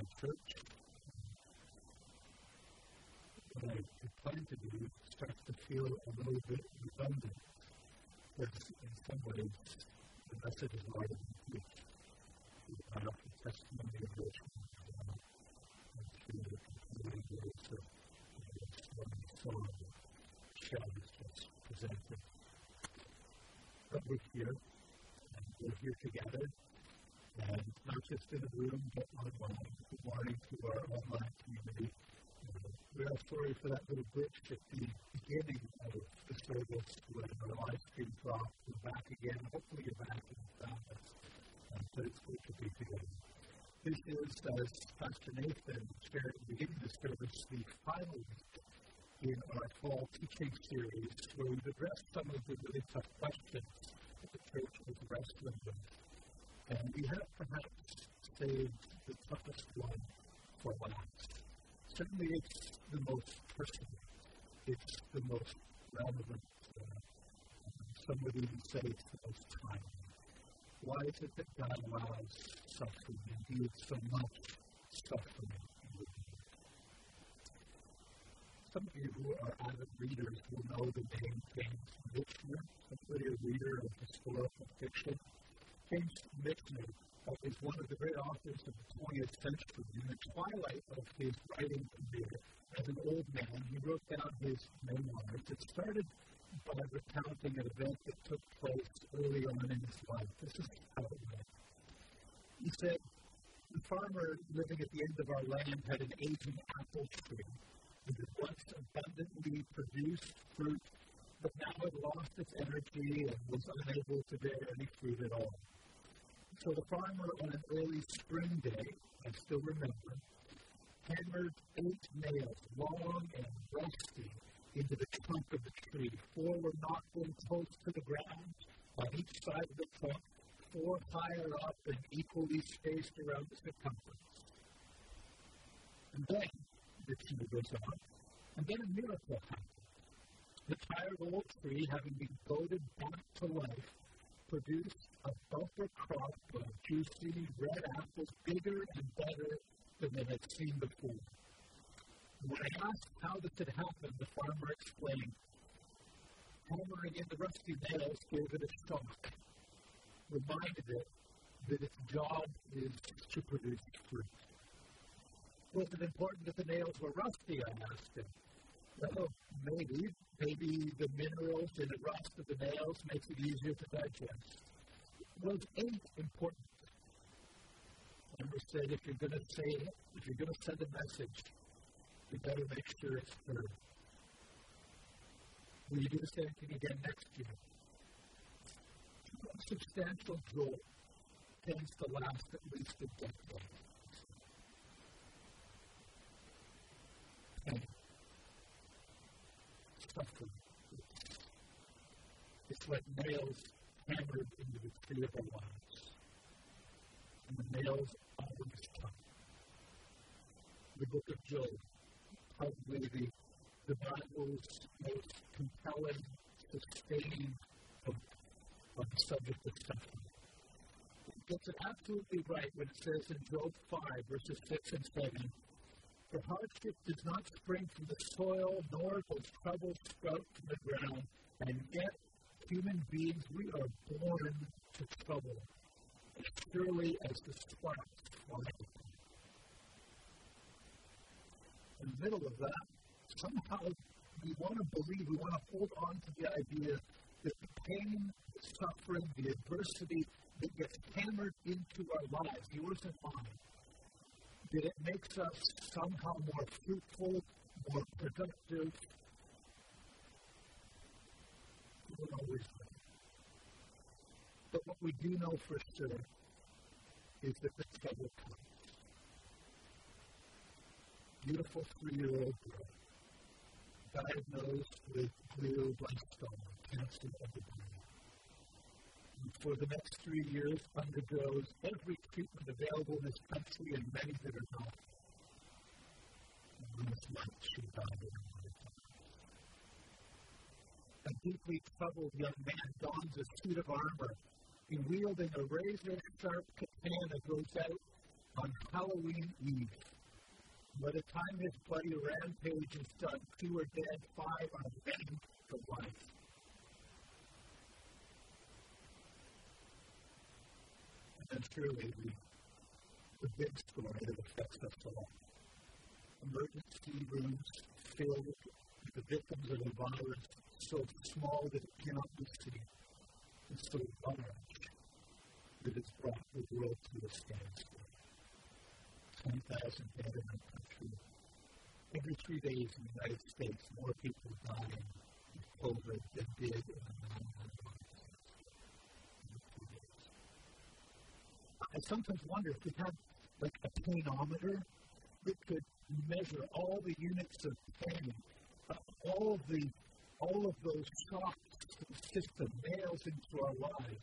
my church. What I plan to do starts to feel a little bit redundant because in some ways the message is already preached. Up the testimony of those and through the grace of this one song has just presented. But we're here, and we're here together, and not just in a room, but online. Good morning to our online community. We are sorry for that little glitch at the beginning of the service when our live stream dropped. We're back again. Hopefully, you're back and found us. Um, but it's good to be together. This is, as Pastor Nathan shared at the beginning of the service, the final week in our fall teaching series where we've addressed some of the really tough questions that the church was wrestling with. And we have perhaps saved the toughest one for last. Certainly, it's the most personal, it's the most relevant. Uh, some would even say it's the most timely. Why is it that God allows suffering and gives so much suffering? Some of you who are avid readers will know the name James Michener, a reader of historical fiction. James Michener uh, is one of the great authors of the 20th century. In the twilight of his writing career, as an old man, he wrote down his memoirs. It started by recounting an event that took place early on in his life. This is how it went. He said, The farmer living at the end of our land had an aging apple tree. It had once abundantly produced fruit, but now had lost its energy and was unable to bear any fruit at all. So the farmer, on an early spring day, I still remember, hammered eight nails, long and rusty, into the trunk of the tree. Four were knocked in close to the ground on each side of the trunk, four higher up and equally spaced around the circumference. And then, the tree goes on, and then a miracle happened. The tired old tree, having been goaded back to life, produced a bumper crop of juicy red apples bigger and better than they had seen before. When I asked how this had happened, the farmer explained, hammering in the rusty nails gave it a shock, reminded it that its job is to produce fruit. Was it important that the nails were rusty? I asked him. Well, maybe. Maybe the minerals in the rust of the nails makes it easier to digest. Was eight important? Remember said if you're going to say it, if you're going to send a message, you better make sure it's true. Will you do the same thing again next year? Substantial joy tends to last at least a decade. Pain. Suffering. It's like nails hammered into the tree of our lives. And the nails always come. The book of Job probably the, the Bible's most compelling, sustaining book on the subject of suffering. It gets it absolutely right when it says in Job 5, verses 6 and 7, For hardship does not spring from the soil, nor does trouble sprout from the ground, and yet human beings, we are born to trouble as surely as the sparks fly. In the middle of that, somehow we want to believe, we want to hold on to the idea that the pain, the suffering, the adversity that gets hammered into our lives, yours and mine, that it makes us somehow more fruitful, more productive. We don't always know. But what we do know for sure is that the trouble comes beautiful three-year-old girl diagnosed with glioblastoma, cancer of the brain. And for the next three years, undergoes every treatment available in this country and many that are not. And night, she a deeply troubled young man dons a suit of armor. He wielding a razor sharp katana goes out on Halloween Eve. By the time his bloody rampage is done, two are dead, five are banged to life. And surely the, the big story that affects us all. Emergency rooms filled with the victims of a virus so small that it cannot be seen, and so large that it's brought the world to a standstill. 20,000 dead in our country. Every three days in the United States, more people die of COVID than did in the I sometimes wonder if we had like a painometer that could measure all the units of pain, uh, all of the all of those shocks to the system nails into our lives.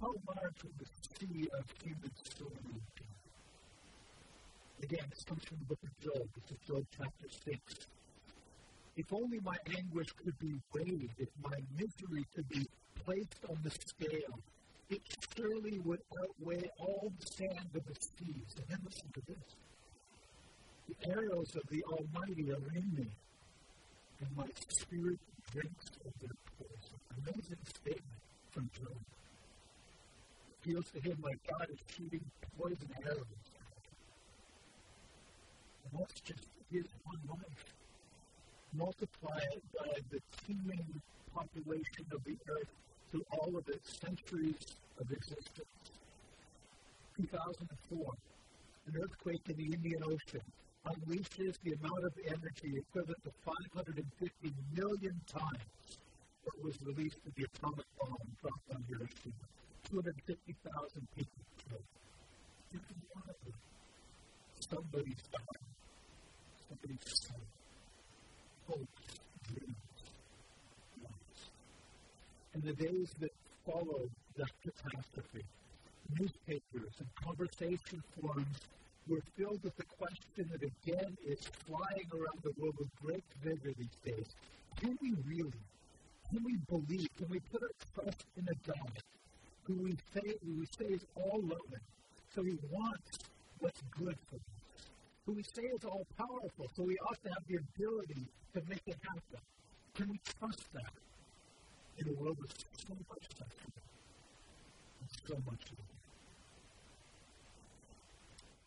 How large would the sea of human story be? Again, this comes from the book of Job. This is Job chapter 6. If only my anguish could be weighed, if my misery could be placed on the scale, it surely would outweigh all the sand of the seas. And then listen to this. The arrows of the Almighty are in me, and my spirit drinks of their poison. Amazing statement from Job. It feels to him like God is shooting poison arrows that's just his one life. Multiply it by the teeming population of the earth through all of its centuries of existence. 2004, an earthquake in the Indian Ocean unleashes the amount of energy equivalent to 550 million times what was released in the atomic bomb dropped on Hiroshima. 250,000 people killed. Somebody's died somebody's son, hopes, dreams, wants. In the days that followed that catastrophe, newspapers and conversation forums were filled with the question that again is flying around the world with great vigor these days. Can we really, can we believe, can we put our trust in a God who we say, who we say is all loving, so he wants what's good for us? who we say is all powerful, so we ought to have the ability to make it happen. Can we trust that in a world with so much suffering and so much evil?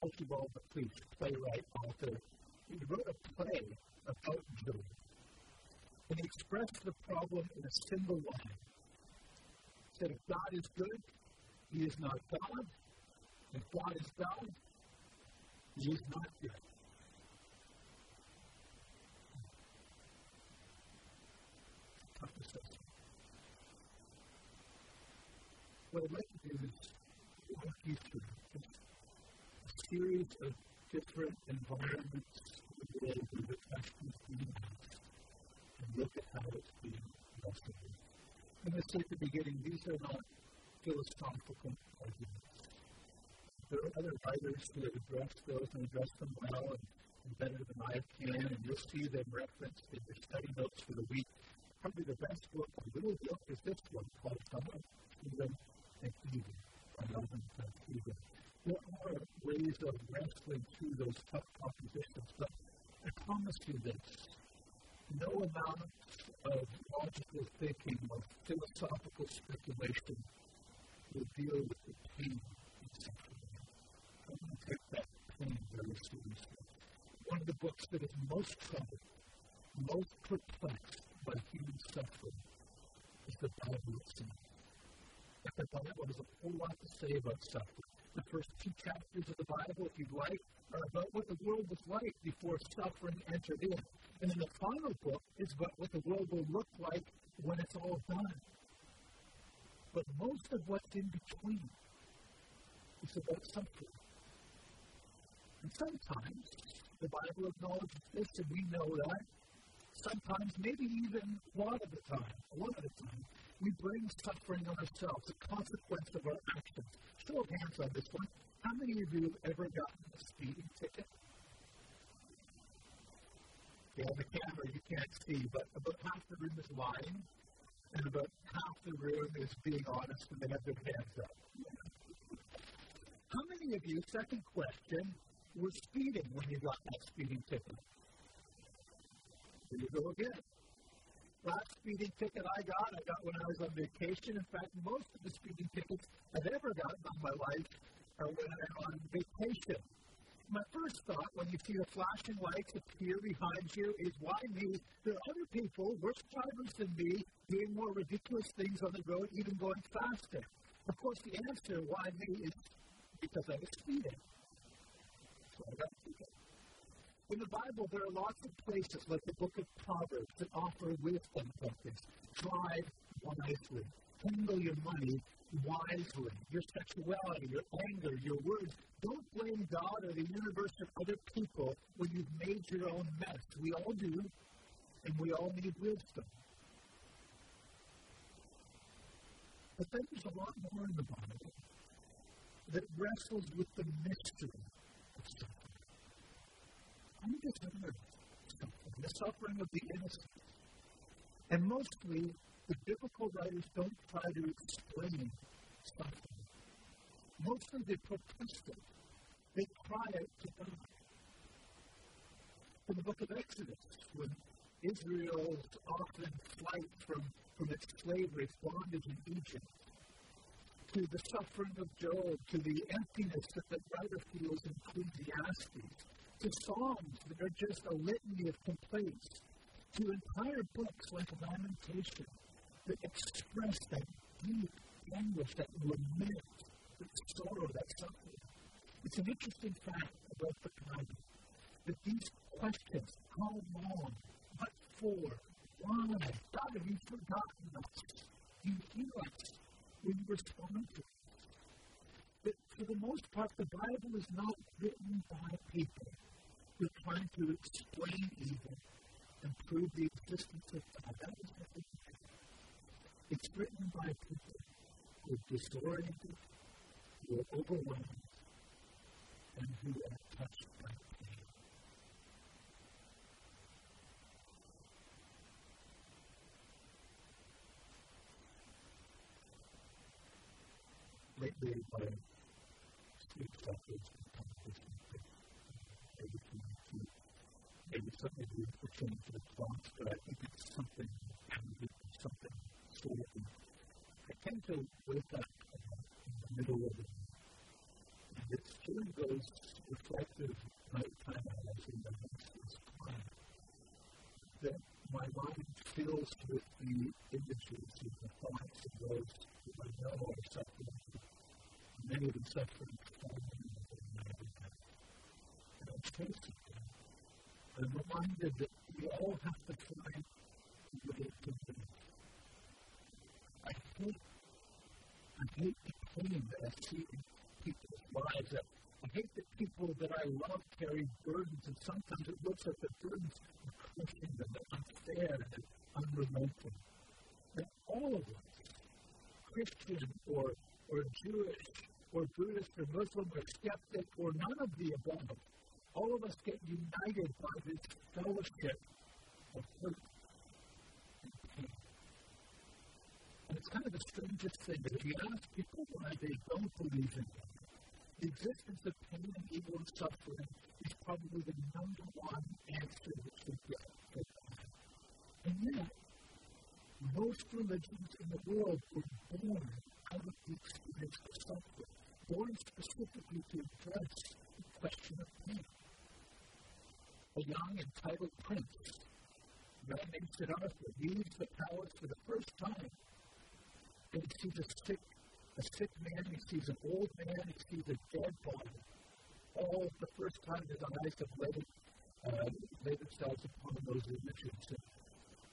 Archibald MacLeish, playwright, author, he wrote a play about Job. And he expressed the problem in a single line. He said, if God is good, he is not God. If God is God, he is not good. What I'd like to do is walk you through a series of different environments where the question is being asked and look at how it's being wrestled. I'm going to say at the beginning, these are not philosophical arguments. There are other writers who have addressed those and addressed them well and, and better than I can, and you'll see them referenced in your study notes for the week. Probably the best book, a little book, is this one called Someone, Eden by Melvin Stephen. There are ways of wrestling through those tough propositions, but I promise you this no amount of logical thinking or philosophical speculation will deal with the pain and suffering take that pain very seriously. One of the books that is most troubled, most perplexed by human suffering is the Bible itself. The Bible has a whole lot to say about suffering. The first two chapters of the Bible, if you'd like, are about what the world was like before suffering entered in. And then the final book is about what the world will look like when it's all done. But most of what's in between is about suffering. And sometimes the Bible acknowledges this, and we know that. Sometimes, maybe even a lot of the time, a lot of the time, we bring suffering on ourselves, a consequence of our actions. Show of hands on this one. How many of you have ever gotten a speeding ticket? On the camera you can't see, but about half the room is lying, and about half the room is being honest and they have their hands up. How many many of you, second question, were speeding when you got that speeding ticket? Here you go again. Last speeding ticket I got, I got when I was on vacation. In fact, most of the speeding tickets I've ever gotten in my life are when I'm on vacation. My first thought when you see the flashing lights appear behind you is why me? There are other people, worse drivers than me, doing more ridiculous things on the road, even going faster. Of course, the answer why me is because I was speeding. So I got. In the Bible, there are lots of places, like the book of Proverbs, that offer wisdom this. Drive wisely. Handle your money wisely. Your sexuality, your anger, your words. Don't blame God or the universe or other people when you've made your own mess. We all do, and we all need wisdom. But then there's a lot more in the Bible that wrestles with the mystery of the suffering of the innocent. And mostly, the biblical writers don't try to explain suffering. Mostly they protest it. They cry out to God. In the book of Exodus, when Israel's often flight from, from its slavery, bondage in Egypt, to the suffering of Job, to the emptiness that the writer feels in Ecclesiastes, to Psalms that are just a litany of complaints, to entire books like Lamentation that express that deep anguish, that lament, that sorrow, that suffering. It's an interesting fact about the Bible that these questions, how long, what for, why, God, have you forgotten us? You hear us when you respond to But for the most part, the Bible is not written by people who are trying to explain evil and prove the existence of God. That is. It's written by people who are disoriented, who are overwhelmed, and who are touched by pain. Lately, my maybe something it's something, something I to the middle of it. And it's during those reflective in that my mind fills with the images and the thoughts of those who I know are suffering. Many of them suffering and I'm facing. I'm reminded that we all have to find a way to live I hate, I hate the pain that I see in people's lives. I hate that people that I love carry burdens, and sometimes it looks like the burdens are crushing them, they're unfair and unrelenting. And all of us, Christian or, or Jewish or Buddhist or Muslim or skeptic or none of the above, all of us get united by this fellowship of hurt And it's kind of the strangest thing that if you ask people why they don't believe in God, the existence of pain and evil and suffering is probably the number one answer that you get. And yet, most religions in the world were born out of the experience of suffering, born specifically to address the question of pain. A young, entitled prince, named Siddhartha, used the palace for the first time and he sees a sick, a sick man, he sees an old man, he sees a dead body. All the first time his eyes have laid, uh, laid themselves upon those images. And,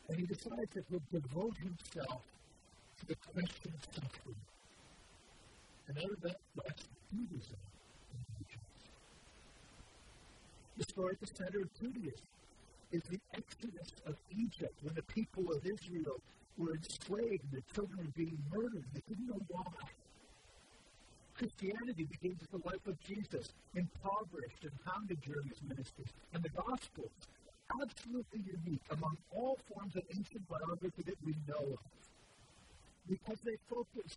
and he decides that he'll devote himself to the question of suffering. And out of that rests Buddhism. The story at the center of Judaism is the exodus of Egypt when the people of Israel were enslaved and their children were being murdered. They didn't know why. Christianity begins with the life of Jesus, impoverished and hounded during his ministry. And the gospel, absolutely unique among all forms of ancient biography that we know of. Because they focus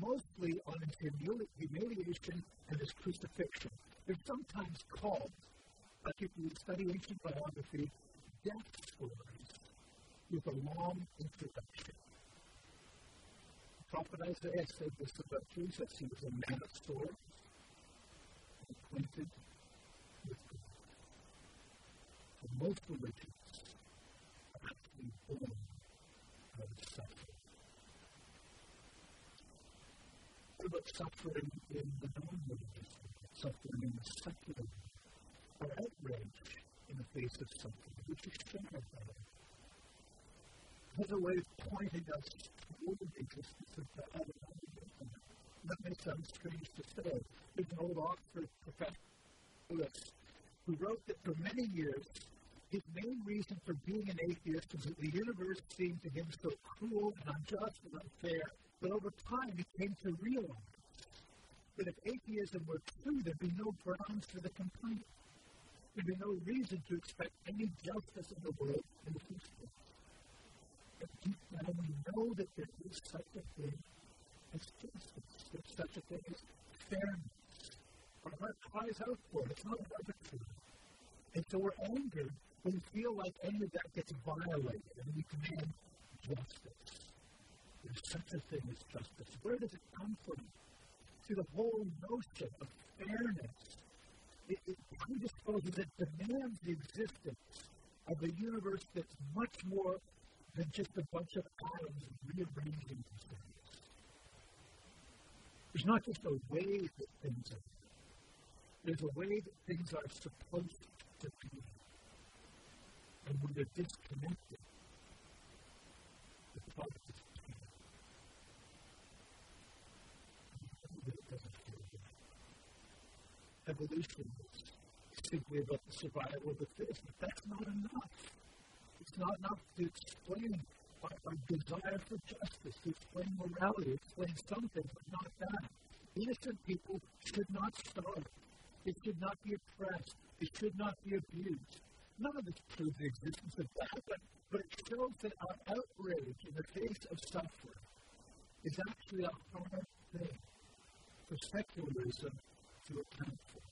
mostly on his humili- humiliation and his crucifixion. They're sometimes called, by people who study ancient biography, death stories with a long introduction. The prophet Isaiah said this about Jesus. He was a man of sorrows, acquainted with God. And most religions are actually born out of suffering. About suffering in the non-religious suffering in the secular or outrage in the face of suffering, which is shared by Has a way of pointing us toward the existence of God. That may sound strange to say. There's an old Oxford professor who wrote that for many years his main reason for being an atheist was that the universe seemed to him so cruel and unjust and unfair but over time, he came to realize that if atheism were true, there'd be no grounds for the complaint. There'd be no reason to expect any justice in the world in the future. But deep down, we know that there is such a thing as justice. Such a thing as fairness. Our heart cries out for it. It's not arbitrary. And so we're angered when we feel like any of that gets violated and we demand justice. There's such a thing as justice. Where does it come from? See, the whole notion of fairness, it, it presupposes it demands the existence of a universe that's much more than just a bunch of atoms rearranging themselves. There's not just a way that things are. There's a way that things are supposed to be. And when they're disconnected, the is evolution is simply about the survival of the fittest, but that's not enough. It's not enough to explain our, our desire for justice, to explain morality, explain something, but not that. Innocent people should not starve. They should not be oppressed. They should not be abused. None of this proves the existence of God, but, but it shows that our outrage in the face of suffering is actually a hard thing for secularism to account for.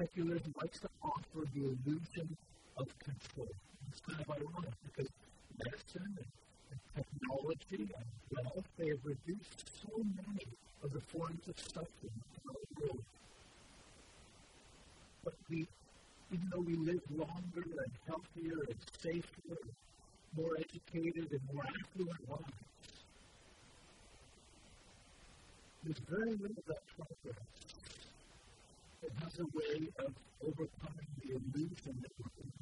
Secularism likes to offer the illusion of control. It's kind of ironic because medicine and, and technology and wealth, they have reduced so many of the forms of suffering in our world. But we, even though we live longer and healthier and safer, more educated and more affluent lives, there's very little that progress that has a way of overcoming the illusion that we're in.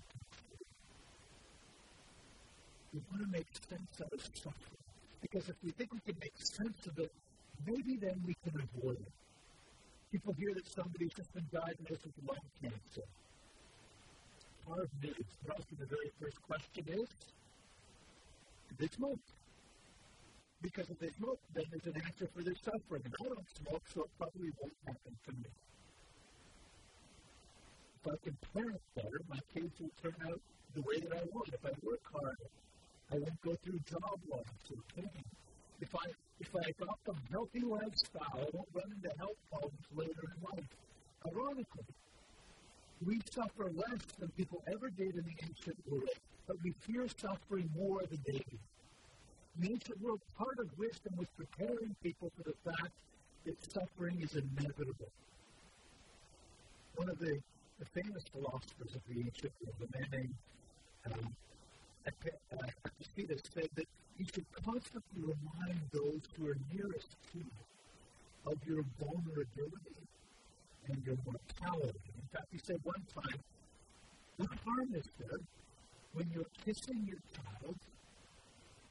We want to make sense of suffering. Because if we think we can make sense of it, maybe then we can avoid it. People hear that somebody's just been diagnosed with lung cancer. Part of me, the very first question is, did they smoke? Because if they smoke, then there's an answer for their suffering. And I don't smoke, so it probably won't happen to me. If I can parent better, my kids will turn out the way that I want. If I work hard, I won't go through job loss or pain. If I if I adopt a healthy lifestyle, I won't run into health problems later in life. Ironically, we suffer less than people ever did in the ancient world, but we fear suffering more than they do the ancient world, part of wisdom was preparing people for the fact that suffering is inevitable. One of the, the famous philosophers of the ancient world, a man named um, Epictetus, said that you should constantly remind those who are nearest to you of your vulnerability and your mortality. In fact, he said one time, what harm is there when you're kissing your child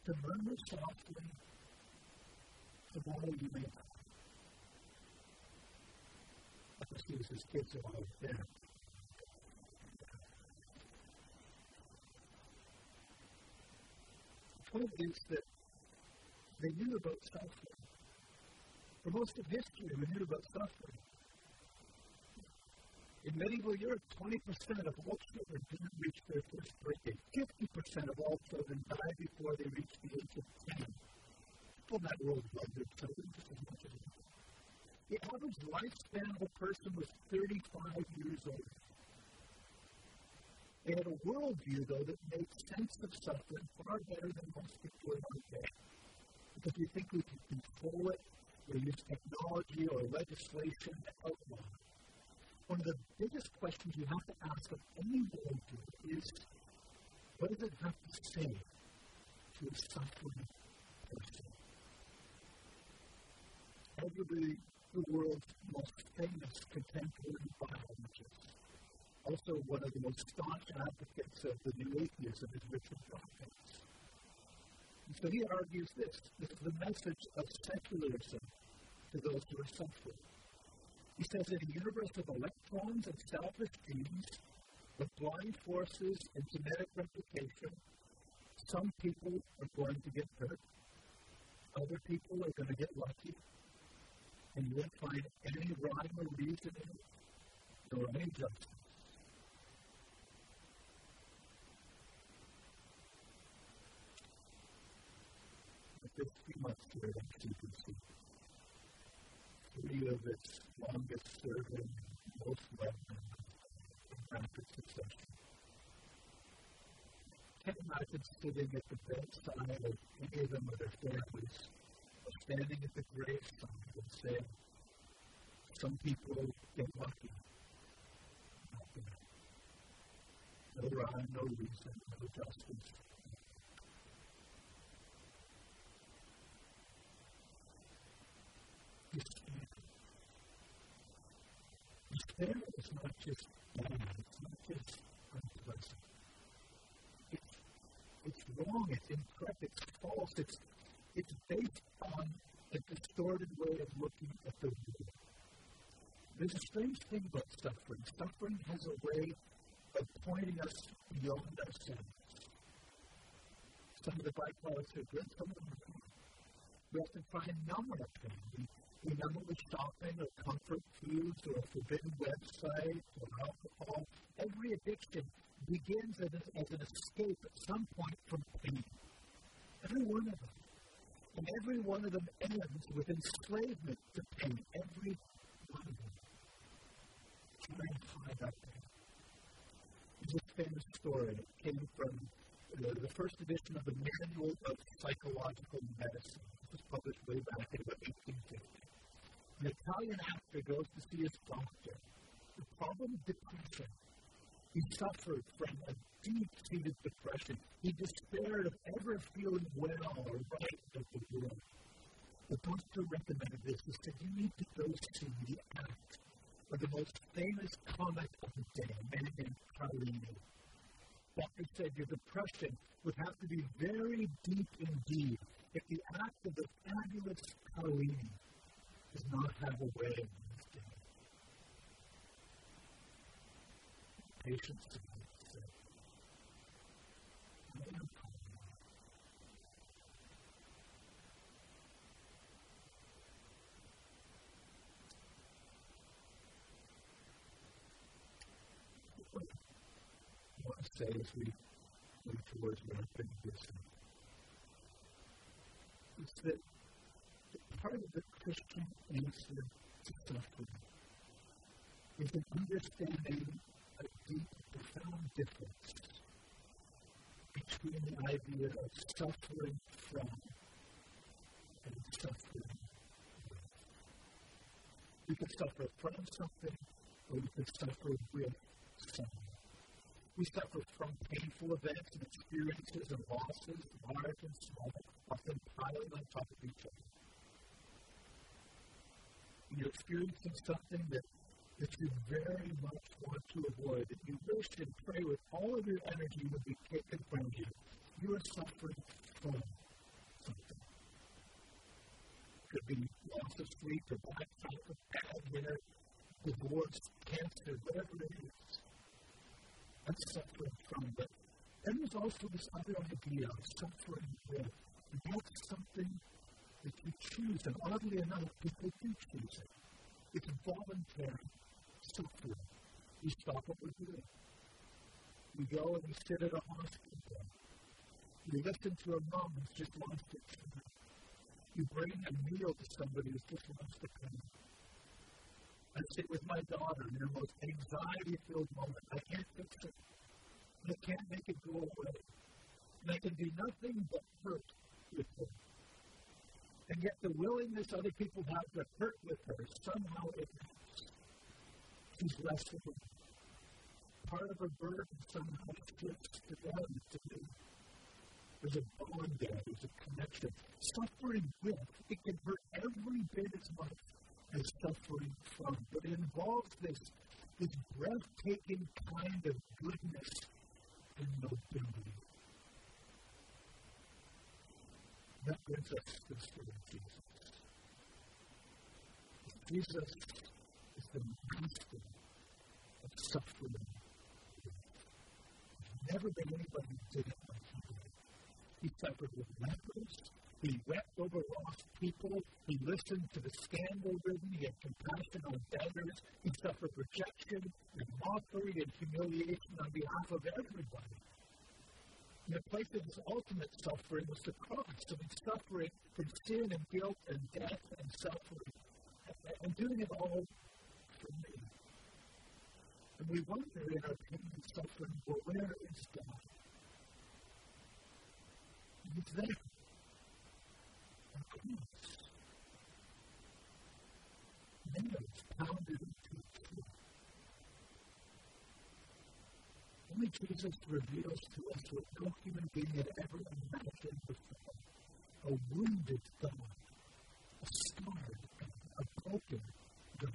to murmur softly, tomorrow you may die. Kids are always there. Point is that they knew about suffering. For most of history, we knew about suffering. In medieval Europe, 20% of all children didn't reach their first birthday. 50% of all children died before they reached the age of 10. People in that world love their children just as much as The average lifespan of a person was 35 years old. They had a worldview, though, that made sense of suffering far better than most people in our day. Because we think we can control it, or use technology or legislation to outlaw it one of the biggest questions you have to ask of any worldview is what does it have to say to a suffering person? Arguably, the world's most famous contemporary biologist, also one of the most staunch advocates of the new atheism, is Richard Dawkins. And so he argues this this is the message of secularism to those who are suffering. He says in a universe of electrons and selfish genes, with blind forces and genetic replication, some people are going to get hurt, other people are going to get lucky, and you won't find any rhyme or reason nor any justice. There's too much it, as see three of its longest serving, most loving, rapid succession. Can't imagine sitting at the bedside of any of them or their families, or standing at the graveside and saying, some people get lucky. No rhyme, no reason, no justice. Despair is not just bad, it's not just unpleasant. It's, it's wrong, it's incorrect, it's false, it's, it's based on a distorted way of looking at the world. There's a strange thing about suffering. Suffering has a way of pointing us beyond ourselves. Some of the byproducts are good, some of them are bad. We often find numb our pain. We Remember shopping or comfort foods or forbidden website or alcohol. Every addiction begins as, a, as an escape at some point from pain. Every one of them. And every one of them ends with enslavement to pain. Every one of them. Try and hide that pain. There's a famous story. It came from the, the first edition of the Manual of Psychological Medicine. It was published way back in about 1850. An Italian actor goes to see his doctor. The problem is depression. He suffered from a deep seated depression. He despaired of ever feeling well or right of the world. The doctor recommended this. He said, You need to go see the act of the most famous comic of the day, a man named Paolini. Doctor said your depression would have to be very deep indeed if the act of the fabulous Paolini does not have a way of lifting Patience to be sick. I want to say as we move towards wrapping this is that part of the Christian answer to suffering is an understanding a deep, profound difference between the idea of suffering from and suffering with. We can suffer from something, or we can suffer with something. We suffer from painful events and experiences and losses, large and small, often piling on top of each other you're experiencing something that, that you very much want to avoid, that you wish and pray with all of your energy would be taken from you, you are suffering from something. Could be loss of sleep or bad or bad hair, divorce, cancer, whatever it is. I'm suffering from it. Then there's also this other idea of suffering with. And that's something that you choose, and oddly enough, people do choose it. It's voluntary suffering. go and you sit at a hospital. You listen to a mom who's just lost her child. You bring a meal to somebody who's just lost a parent. I sit with my daughter in her most anxiety-filled moment. I can't fix it. I can't make it go away. And I can do nothing but hurt with her. And yet the willingness other people have to hurt with her, somehow it. She's less of a part of her burden somehow shifts to them, to me. There's a bond there, there's a connection. Suffering with, it can hurt every bit as much as suffering from. But it involves this, this breathtaking kind of goodness and nobility. That brings us to the story of Jesus. Jesus is the master of suffering. Never been anybody did it like he did. He suffered with lepers. He wept over lost people. He listened to the scandal ridden. He had compassion on beggars. He suffered rejection and mockery and humiliation on behalf of everybody. And the place of his ultimate suffering was the cross. I mean, suffering from sin and guilt and death and suffering. And doing it all for me. And we wonder in our pain and suffering, well, where is God? He's there. Pounded into the tree. Only Jesus reveals to us what no human being had ever imagined before. A wounded God, a scarred God, a broken God.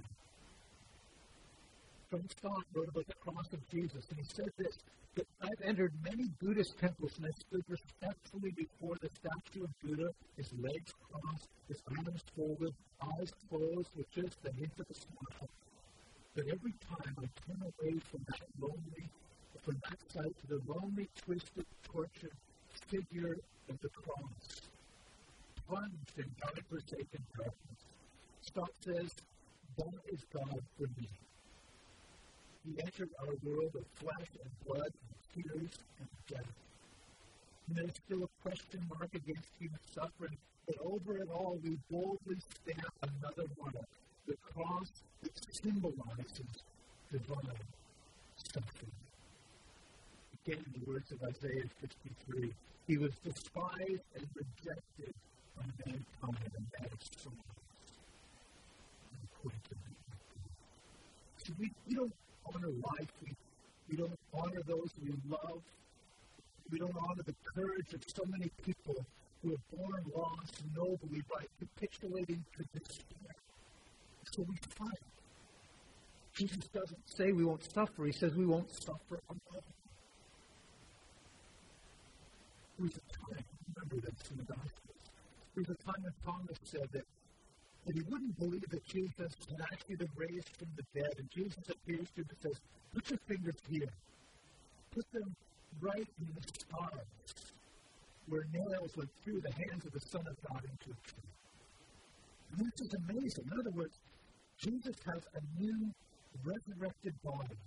John Stott wrote about the cross of Jesus, and he said this that I've entered many Buddhist temples and I stood respectfully before the statue of Buddha, his legs crossed, his arms folded, eyes closed, with just the hint of a smile. But every time I turn away from that lonely from that sight to the lonely, twisted, tortured figure of the cross, plunged in God-forsaken darkness. Stott says, that is God for me. He entered our world of flesh and blood, and tears and death. And there's still a question mark against human suffering, but over it all, we boldly stamp another mark the cross that symbolizes divine suffering again the words of Isaiah 53. He was despised and rejected by mankind, and that is so See, we, we don't honor life. We, we don't honor those we love. We don't honor the courage of so many people who have borne lost nobly by capitulating to despair. So we fight. Jesus doesn't say we won't suffer. He says we won't suffer alone. There was a time, remember this in Gospels, there was a time when Thomas said that, that he wouldn't believe that Jesus had actually been raised from the dead. And Jesus appears to him and says, Put your fingers here. Put them right in the scars where nails went through the hands of the Son of God into a tree. And this is amazing. In other words, Jesus has a new resurrected body.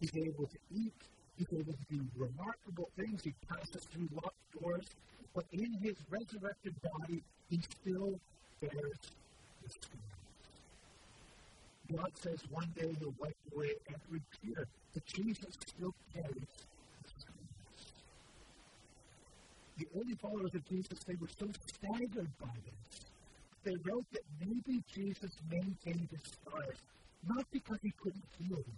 He's able to eat, He's able to do remarkable things. He passes through locked doors. But in his resurrected body, he still bears the scars. God says one day he'll wipe away every tear. But Jesus still carries the scars. The early followers of Jesus, they were so staggered by this. They wrote that maybe Jesus maintained his scars, not because he couldn't heal them,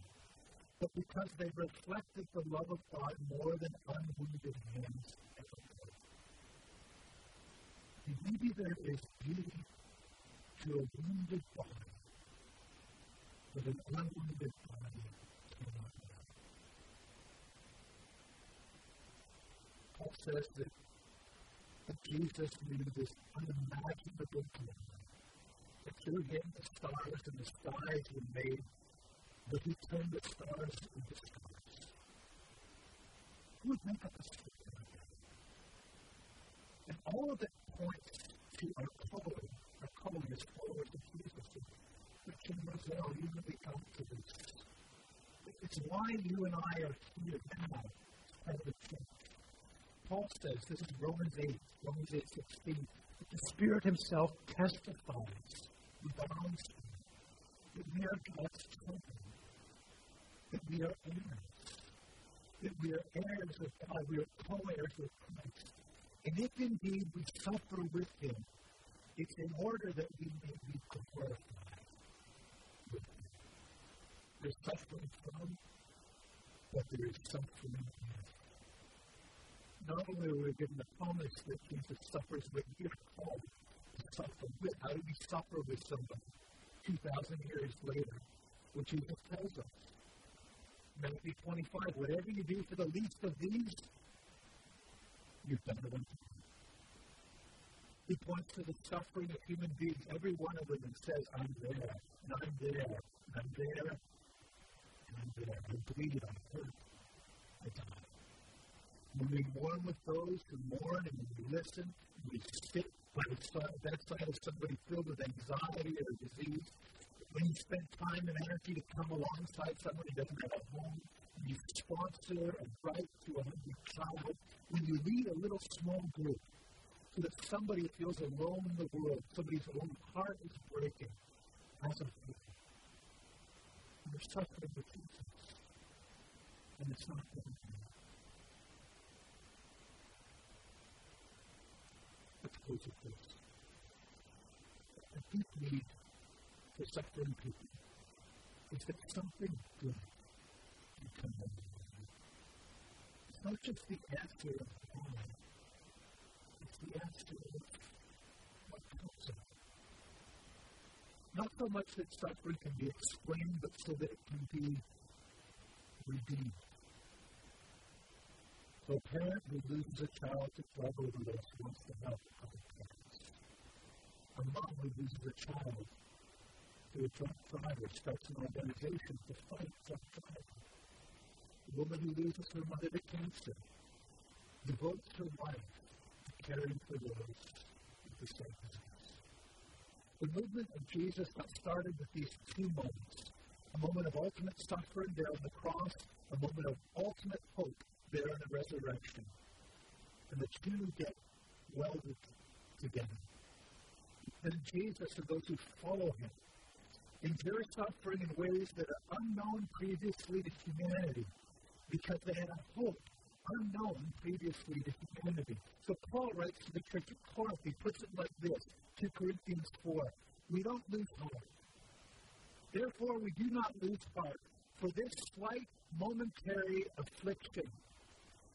but because they reflected the love of God more than unwounded hands ever could. Maybe there is beauty to a wounded body, but an unwounded body cannot love. Paul says that, that Jesus knew this unimaginable glory, that through him the stars and the skies were made but he turned the stars into stars. Who would make up a story like that? And all of it points to our calling. Our calling as followers of Jesus. Christian Roselle, you really come to this. It's why you and I are here now. of the church. Paul says, this is Romans 8, Romans 8, 16, that the Spirit Himself testifies with our own spirit that we are God's that we are heirs, that we are heirs of God, we are co-heirs with Christ. And if indeed we suffer with Him, it's in order that we may be glorified with Him. There's suffering from, but there is suffering in. Not only are we given the promise that Jesus suffers with, we are called to suffer with. How do we suffer with somebody 2,000 years later? What Jesus tells us. Matthew 25, whatever you do for the least of these, you've done it unto me. He points to the suffering of human beings, every one of them, and says, I'm there, and I'm there, and I'm there, and I'm there. I bleed, I hurt, I die. When we mourn with those who mourn and we listen, we sit by the bedside of somebody filled with anxiety or disease, when you spend time and energy to come alongside someone who doesn't have a home, when you sponsor a right to a hungry child, when you lead a little small group, so that somebody feels alone in the world, somebody's own heart is breaking, as a feeling. They're suffering with Jesus. And it's not going to Let's close with this. A deep need for suffering people is that something good can come out of It's not just the answer of God the answer is what comes of Not so much that suffering can be explained, but so that it can be redeemed. So a parent who loses a child to drug overdose wants to help other parents. A mom who loses a child to a drunk driver starts an organization to fight drunk driving. A woman who loses her mother to cancer devotes her life caring for those with the same disease. The movement of Jesus got started with these two moments a moment of ultimate suffering there on the cross, a moment of ultimate hope there in the resurrection. And the two get welded together. And Jesus and those who follow him endure suffering in ways that are unknown previously to humanity because they had a hope unknown previously to humanity. So Paul writes to the church at Corinth, he puts it like this 2 Corinthians 4 We don't lose heart. Therefore, we do not lose heart, for this slight momentary affliction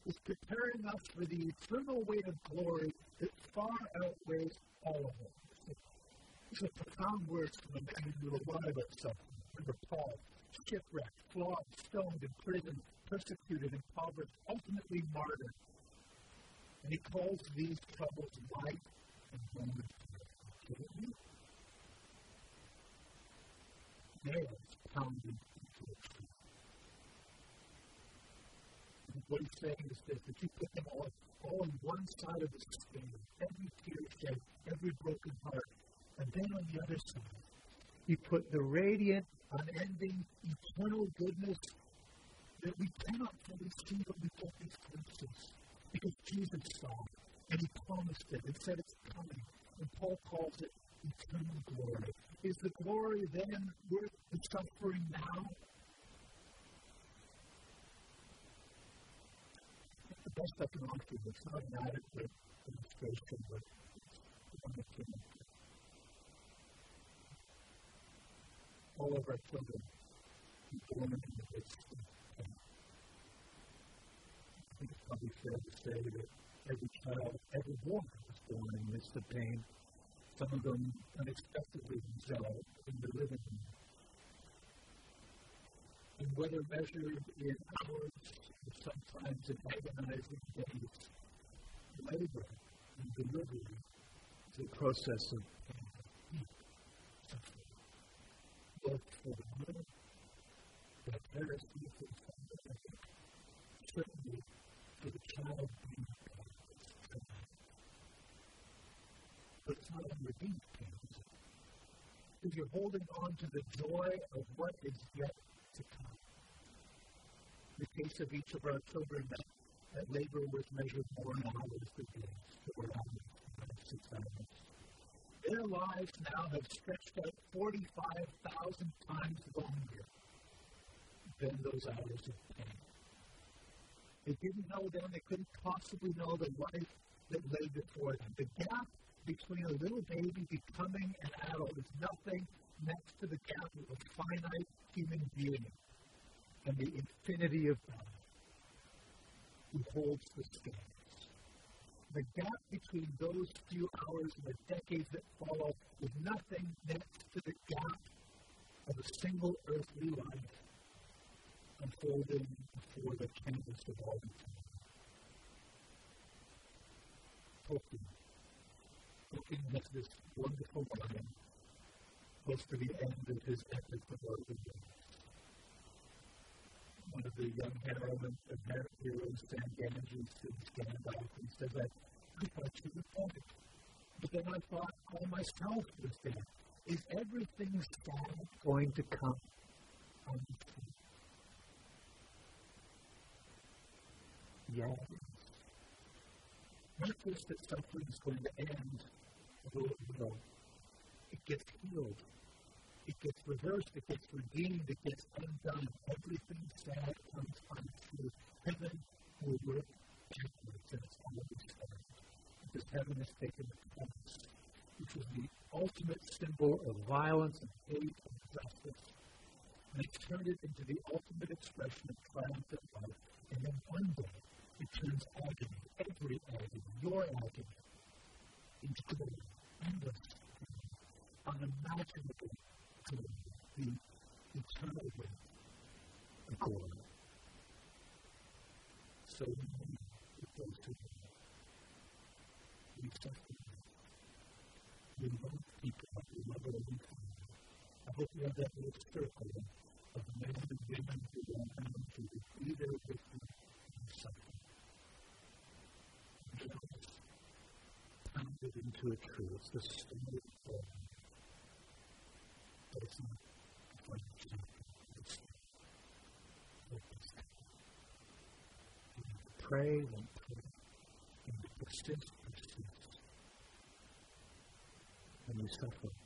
is preparing us for the eternal weight of glory that far outweighs all of it. It's a profound words from a man who knew a lot about suffering. Remember Paul, shipwrecked, flogged, stoned, imprisoned, persecuted, impoverished, ultimately martyred. And he calls these troubles light and momentary. Nails pounded into a. What he's saying is this that you put them all, all on one side of the scale, every tear shed, every broken heart, and then on the other side, you put the radiant, unending, eternal goodness that we cannot fully see when we get these glimpses. Because Jesus saw it, and he promised it, and said it's coming. And Paul calls it eternal glory. Is the glory then worth the suffering now? The best I can offer you, it's not an adequate illustration, but one that all of our children born into this think it's probably fair to say that every child ever born was born in the midst of pain. Some of them unexpectedly dissolved in the living room. And whether measured in hours or sometimes in agonizing days, labor and delivery is a process of pain, suffering, both for the and certainly for the child being But it's not it? Because you're holding on to the joy of what is yet to come. In the case of each of our children, that that labor was measured more in hours than days, six hours. Their lives now have stretched out 45,000 times longer than those hours of pain. They didn't know then, they couldn't possibly know the life that lay before them. The gap between a little baby becoming an adult is nothing next to the gap of a finite human being and the infinity of God who holds the scales. The gap between those few hours and the decades that follow is nothing next to the gap of a single earthly life unfolding before the canvas of all eternity. Tolkien. Tolkien has this wonderful line close to the end of his epic, The Lord of the Rings. The young heroines, the heroes, Sam Gamgee's Gandalf, he says, I, I thought you were dead. But then I thought I myself was dead. Is everything sad going to come on the tree? Yes. Not just that suffering is going to end, although it gets healed it gets reversed, it gets redeemed, it gets undone. Everything sad comes untrue. Heaven will work backwards, and it's always started. Because heaven has taken the cross, which was the ultimate symbol of violence and hate and justice, and it turned it into the ultimate expression of triumphant love. And then one day, it turns agony, every agony, your agony, into glory, endless, unimaginable to the eternal way. So we it to we suffer. We love people, we love people. I hope you have that little circle of men and women who want to be there with you in suffering. Just pounded into a tree. It's the story of person before you start Pray and pray and persist, persist. And you suffer.